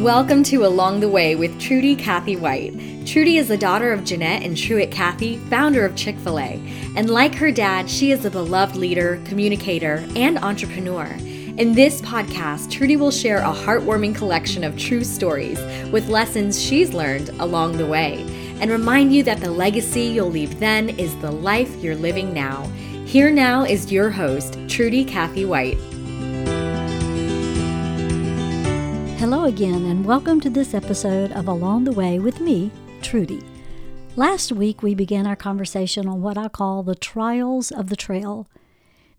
Welcome to Along the Way with Trudy Cathy White. Trudy is the daughter of Jeanette and Truett Cathy, founder of Chick fil A. And like her dad, she is a beloved leader, communicator, and entrepreneur. In this podcast, Trudy will share a heartwarming collection of true stories with lessons she's learned along the way and remind you that the legacy you'll leave then is the life you're living now. Here now is your host, Trudy Cathy White. Hello again, and welcome to this episode of Along the Way with me, Trudy. Last week, we began our conversation on what I call the trials of the trail.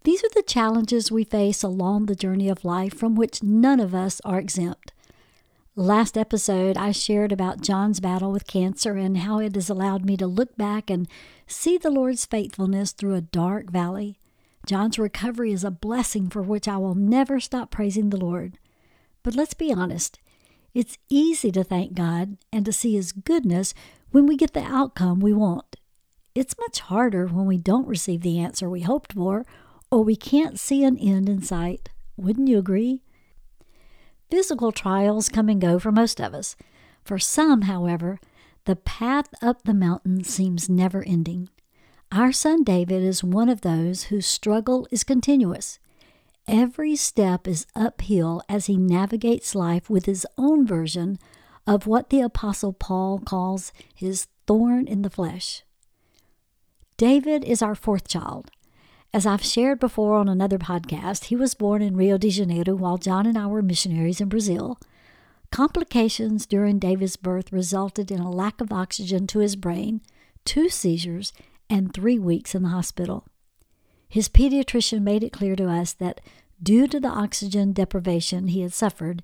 These are the challenges we face along the journey of life from which none of us are exempt. Last episode, I shared about John's battle with cancer and how it has allowed me to look back and see the Lord's faithfulness through a dark valley. John's recovery is a blessing for which I will never stop praising the Lord. But let's be honest, it's easy to thank God and to see His goodness when we get the outcome we want. It's much harder when we don't receive the answer we hoped for or we can't see an end in sight. Wouldn't you agree? Physical trials come and go for most of us. For some, however, the path up the mountain seems never ending. Our son David is one of those whose struggle is continuous. Every step is uphill as he navigates life with his own version of what the Apostle Paul calls his thorn in the flesh. David is our fourth child. As I've shared before on another podcast, he was born in Rio de Janeiro while John and I were missionaries in Brazil. Complications during David's birth resulted in a lack of oxygen to his brain, two seizures, and three weeks in the hospital. His pediatrician made it clear to us that due to the oxygen deprivation he had suffered,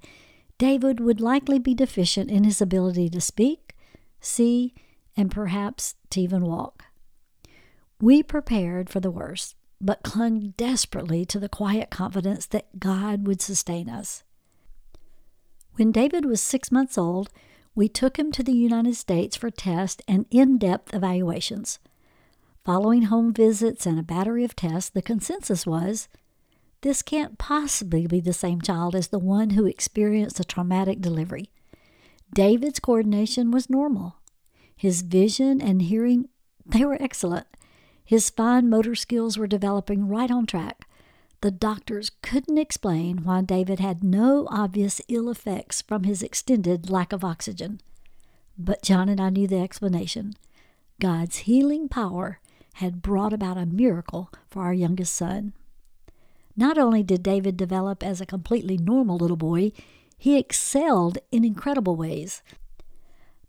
David would likely be deficient in his ability to speak, see, and perhaps to even walk. We prepared for the worst, but clung desperately to the quiet confidence that God would sustain us. When David was six months old, we took him to the United States for tests and in depth evaluations. Following home visits and a battery of tests, the consensus was this can't possibly be the same child as the one who experienced a traumatic delivery. David's coordination was normal. His vision and hearing, they were excellent. His fine motor skills were developing right on track. The doctors couldn't explain why David had no obvious ill effects from his extended lack of oxygen. But John and I knew the explanation. God's healing power had brought about a miracle for our youngest son. Not only did David develop as a completely normal little boy, he excelled in incredible ways.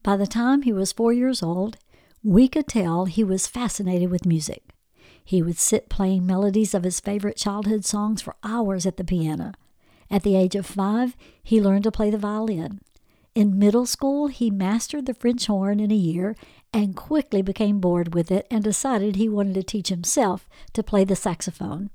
By the time he was four years old, we could tell he was fascinated with music. He would sit playing melodies of his favorite childhood songs for hours at the piano. At the age of five, he learned to play the violin. In middle school, he mastered the French horn in a year and quickly became bored with it and decided he wanted to teach himself to play the saxophone.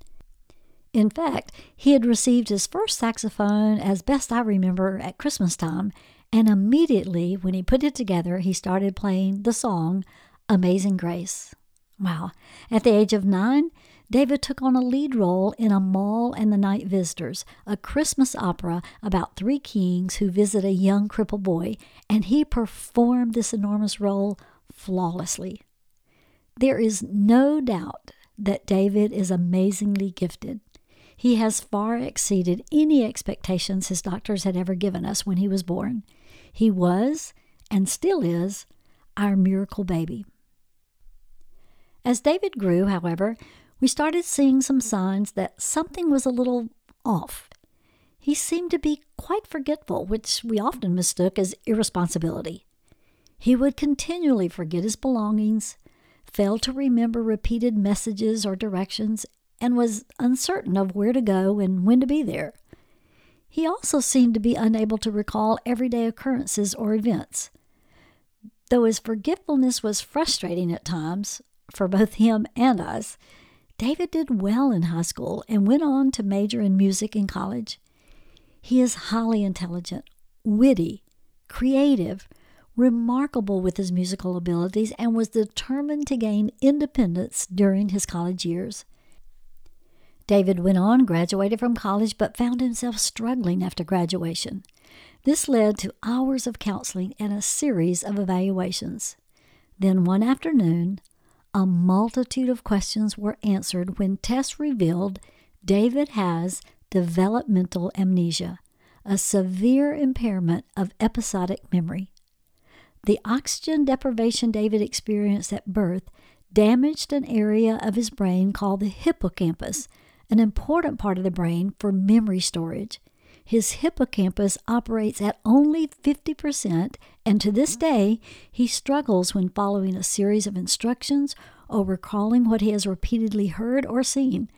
In fact, he had received his first saxophone, as best I remember, at Christmas time, and immediately when he put it together, he started playing the song Amazing Grace. Wow. At the age of nine, David took on a lead role in Amahl and the Night Visitors, a Christmas opera about three kings who visit a young crippled boy, and he performed this enormous role flawlessly. There is no doubt that David is amazingly gifted. He has far exceeded any expectations his doctors had ever given us when he was born. He was, and still is, our miracle baby. As David grew, however, we started seeing some signs that something was a little off. He seemed to be quite forgetful, which we often mistook as irresponsibility. He would continually forget his belongings, fail to remember repeated messages or directions, and was uncertain of where to go and when to be there. He also seemed to be unable to recall everyday occurrences or events. Though his forgetfulness was frustrating at times for both him and us, David did well in high school and went on to major in music in college. He is highly intelligent, witty, creative, remarkable with his musical abilities, and was determined to gain independence during his college years. David went on, graduated from college, but found himself struggling after graduation. This led to hours of counseling and a series of evaluations. Then one afternoon, a multitude of questions were answered when tests revealed David has developmental amnesia, a severe impairment of episodic memory. The oxygen deprivation David experienced at birth damaged an area of his brain called the hippocampus, an important part of the brain for memory storage. His hippocampus operates at only 50%, and to this mm. day, he struggles when following a series of instructions or recalling what he has repeatedly heard or seen.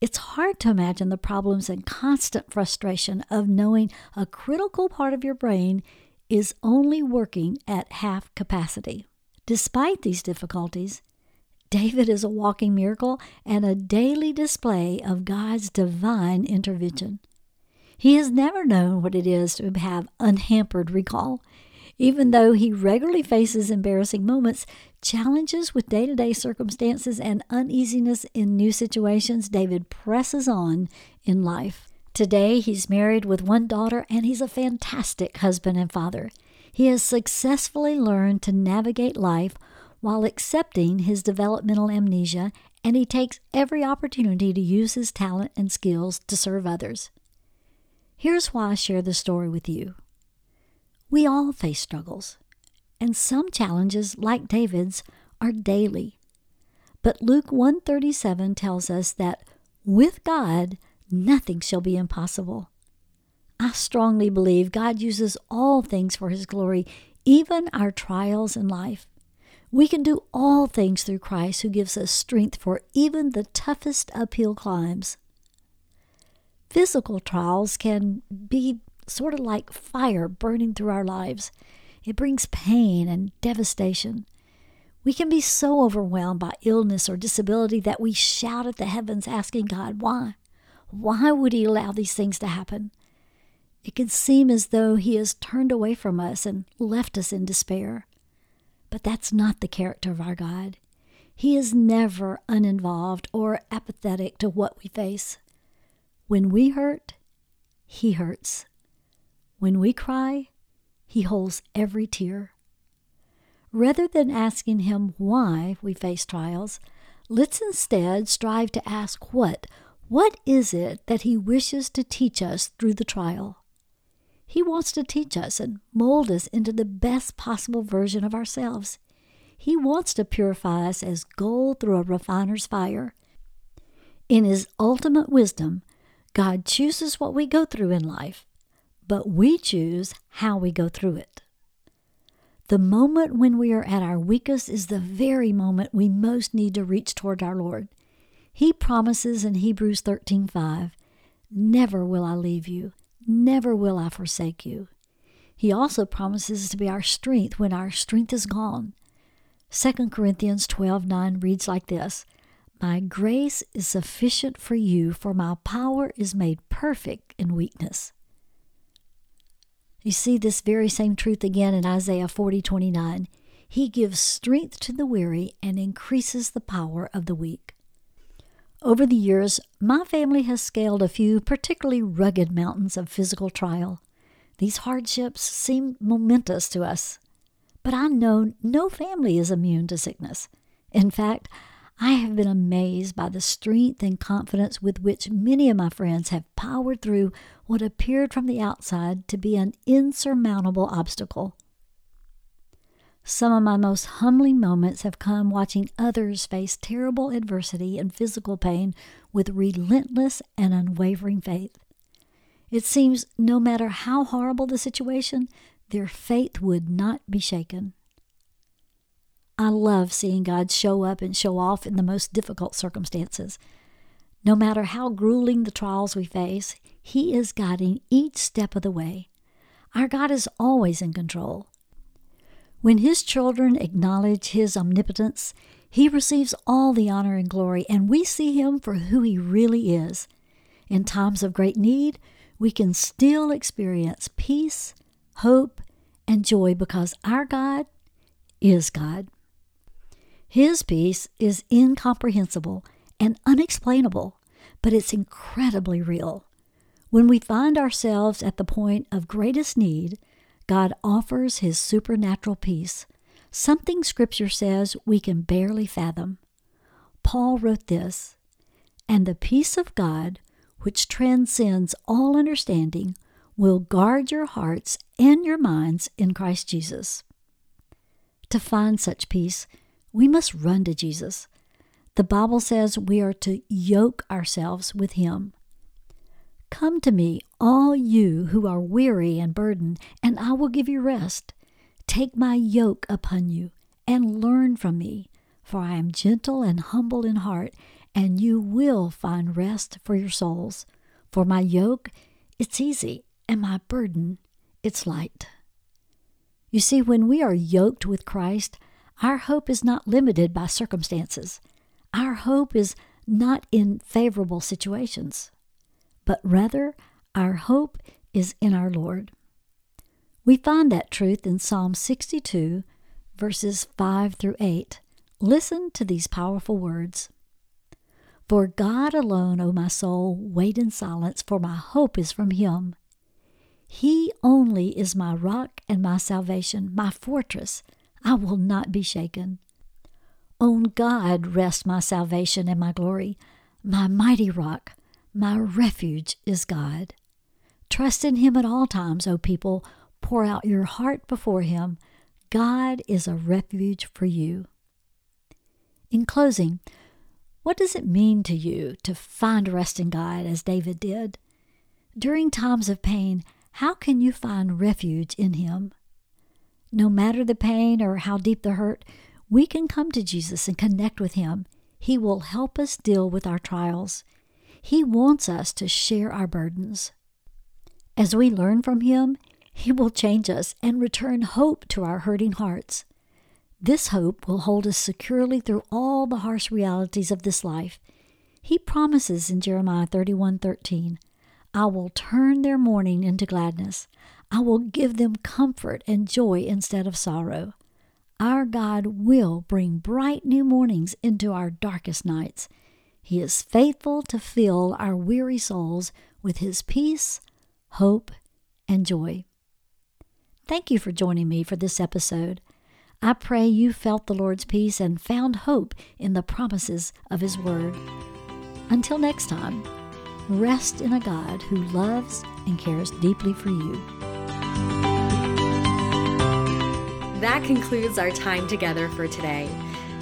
It's hard to imagine the problems and constant frustration of knowing a critical part of your brain is only working at half capacity. Despite these difficulties, David is a walking miracle and a daily display of God's divine intervention. He has never known what it is to have unhampered recall. Even though he regularly faces embarrassing moments, challenges with day to day circumstances, and uneasiness in new situations, David presses on in life. Today, he's married with one daughter and he's a fantastic husband and father. He has successfully learned to navigate life while accepting his developmental amnesia, and he takes every opportunity to use his talent and skills to serve others. Here's why I share this story with you. We all face struggles, and some challenges, like David's, are daily. But Luke 137 tells us that with God, nothing shall be impossible. I strongly believe God uses all things for his glory, even our trials in life. We can do all things through Christ who gives us strength for even the toughest uphill climbs physical trials can be sort of like fire burning through our lives. It brings pain and devastation. We can be so overwhelmed by illness or disability that we shout at the heavens asking God, why? Why would He allow these things to happen? It can seem as though He has turned away from us and left us in despair. But that's not the character of our God. He is never uninvolved or apathetic to what we face. When we hurt, He hurts. When we cry, He holds every tear. Rather than asking Him why we face trials, let's instead strive to ask what. What is it that He wishes to teach us through the trial? He wants to teach us and mold us into the best possible version of ourselves. He wants to purify us as gold through a refiner's fire. In His ultimate wisdom, God chooses what we go through in life, but we choose how we go through it. The moment when we are at our weakest is the very moment we most need to reach toward our Lord. He promises in Hebrews 13:5, "Never will I leave you, never will I forsake you." He also promises to be our strength when our strength is gone. 2 Corinthians 12:9 reads like this: my grace is sufficient for you, for my power is made perfect in weakness. You see this very same truth again in Isaiah 40 29. He gives strength to the weary and increases the power of the weak. Over the years, my family has scaled a few particularly rugged mountains of physical trial. These hardships seem momentous to us, but I know no family is immune to sickness. In fact, I have been amazed by the strength and confidence with which many of my friends have powered through what appeared from the outside to be an insurmountable obstacle. Some of my most humbling moments have come watching others face terrible adversity and physical pain with relentless and unwavering faith. It seems no matter how horrible the situation, their faith would not be shaken. I love seeing God show up and show off in the most difficult circumstances. No matter how grueling the trials we face, He is guiding each step of the way. Our God is always in control. When His children acknowledge His omnipotence, He receives all the honor and glory, and we see Him for who He really is. In times of great need, we can still experience peace, hope, and joy because our God is God. His peace is incomprehensible and unexplainable, but it's incredibly real. When we find ourselves at the point of greatest need, God offers His supernatural peace, something Scripture says we can barely fathom. Paul wrote this And the peace of God, which transcends all understanding, will guard your hearts and your minds in Christ Jesus. To find such peace, we must run to Jesus. The Bible says we are to yoke ourselves with Him. Come to me, all you who are weary and burdened, and I will give you rest. Take my yoke upon you and learn from me, for I am gentle and humble in heart, and you will find rest for your souls. For my yoke, it's easy, and my burden, it's light. You see, when we are yoked with Christ, our hope is not limited by circumstances. Our hope is not in favorable situations, but rather our hope is in our Lord. We find that truth in Psalm 62, verses 5 through 8. Listen to these powerful words. For God alone, O my soul, wait in silence, for my hope is from Him. He only is my rock and my salvation, my fortress. I will not be shaken. On God rest my salvation and my glory. My mighty rock, my refuge is God. Trust in Him at all times, O people Pour out your heart before Him. God is a refuge for you. In closing, what does it mean to you to find rest in God as David did? During times of pain, how can you find refuge in Him? No matter the pain or how deep the hurt, we can come to Jesus and connect with Him. He will help us deal with our trials. He wants us to share our burdens. As we learn from Him, he will change us and return hope to our hurting hearts. This hope will hold us securely through all the harsh realities of this life. He promises in Jeremiah 31:13, I will turn their mourning into gladness. I will give them comfort and joy instead of sorrow. Our God will bring bright new mornings into our darkest nights. He is faithful to fill our weary souls with His peace, hope, and joy. Thank you for joining me for this episode. I pray you felt the Lord's peace and found hope in the promises of His Word. Until next time, rest in a God who loves and cares deeply for you. That concludes our time together for today.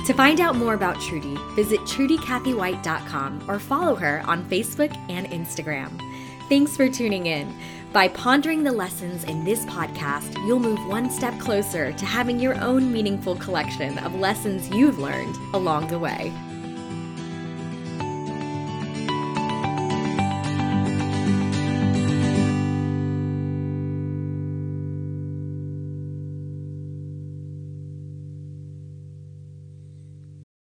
To find out more about Trudy, visit TrudyCathyWhite.com or follow her on Facebook and Instagram. Thanks for tuning in. By pondering the lessons in this podcast, you'll move one step closer to having your own meaningful collection of lessons you've learned along the way.